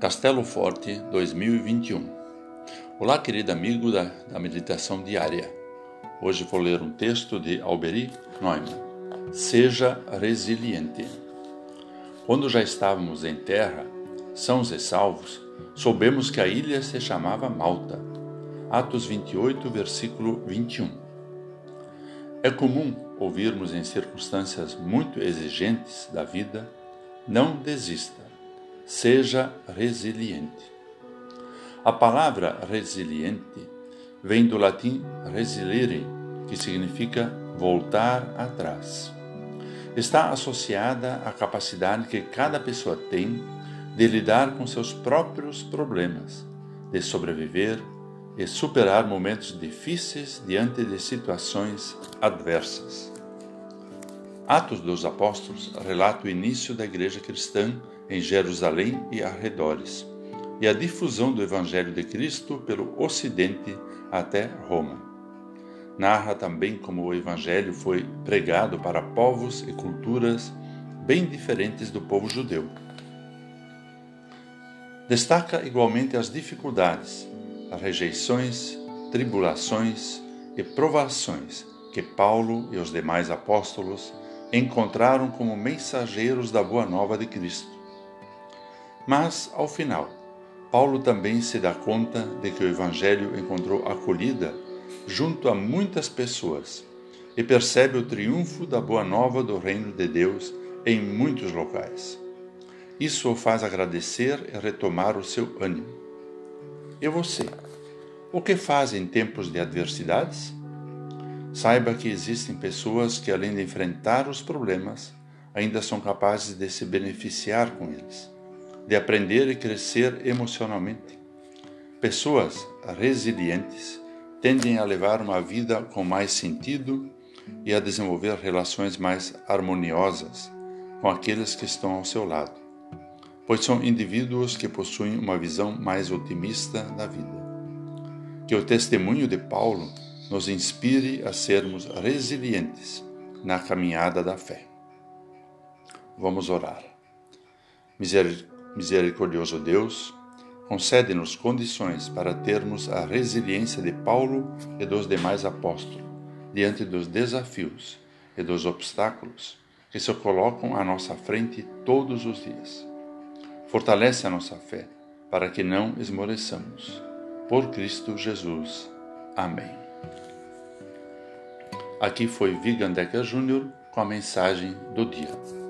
Castelo Forte 2021 Olá, querido amigo da, da meditação diária. Hoje vou ler um texto de Alberi Neumann. Seja resiliente. Quando já estávamos em terra, sãos e salvos, soubemos que a ilha se chamava Malta. Atos 28, versículo 21. É comum ouvirmos em circunstâncias muito exigentes da vida: não desista Seja resiliente. A palavra resiliente vem do latim resilire, que significa voltar atrás. Está associada à capacidade que cada pessoa tem de lidar com seus próprios problemas, de sobreviver e superar momentos difíceis diante de situações adversas. Atos dos Apóstolos relata o início da igreja cristã em Jerusalém e arredores, e a difusão do Evangelho de Cristo pelo Ocidente até Roma. Narra também como o Evangelho foi pregado para povos e culturas bem diferentes do povo judeu. Destaca igualmente as dificuldades, as rejeições, tribulações e provações que Paulo e os demais apóstolos encontraram como mensageiros da Boa Nova de Cristo mas, ao final, Paulo também se dá conta de que o Evangelho encontrou acolhida junto a muitas pessoas e percebe o triunfo da boa nova do reino de Deus em muitos locais. Isso o faz agradecer e retomar o seu ânimo. E você? O que faz em tempos de adversidades? Saiba que existem pessoas que, além de enfrentar os problemas, ainda são capazes de se beneficiar com eles de aprender e crescer emocionalmente. Pessoas resilientes tendem a levar uma vida com mais sentido e a desenvolver relações mais harmoniosas com aqueles que estão ao seu lado, pois são indivíduos que possuem uma visão mais otimista da vida. Que o testemunho de Paulo nos inspire a sermos resilientes na caminhada da fé. Vamos orar. Misericordioso Deus, concede-nos condições para termos a resiliência de Paulo e dos demais apóstolos diante dos desafios e dos obstáculos que se colocam à nossa frente todos os dias. Fortalece a nossa fé para que não esmoreçamos. Por Cristo Jesus. Amém. Aqui foi Vigan Decker Jr. com a mensagem do dia.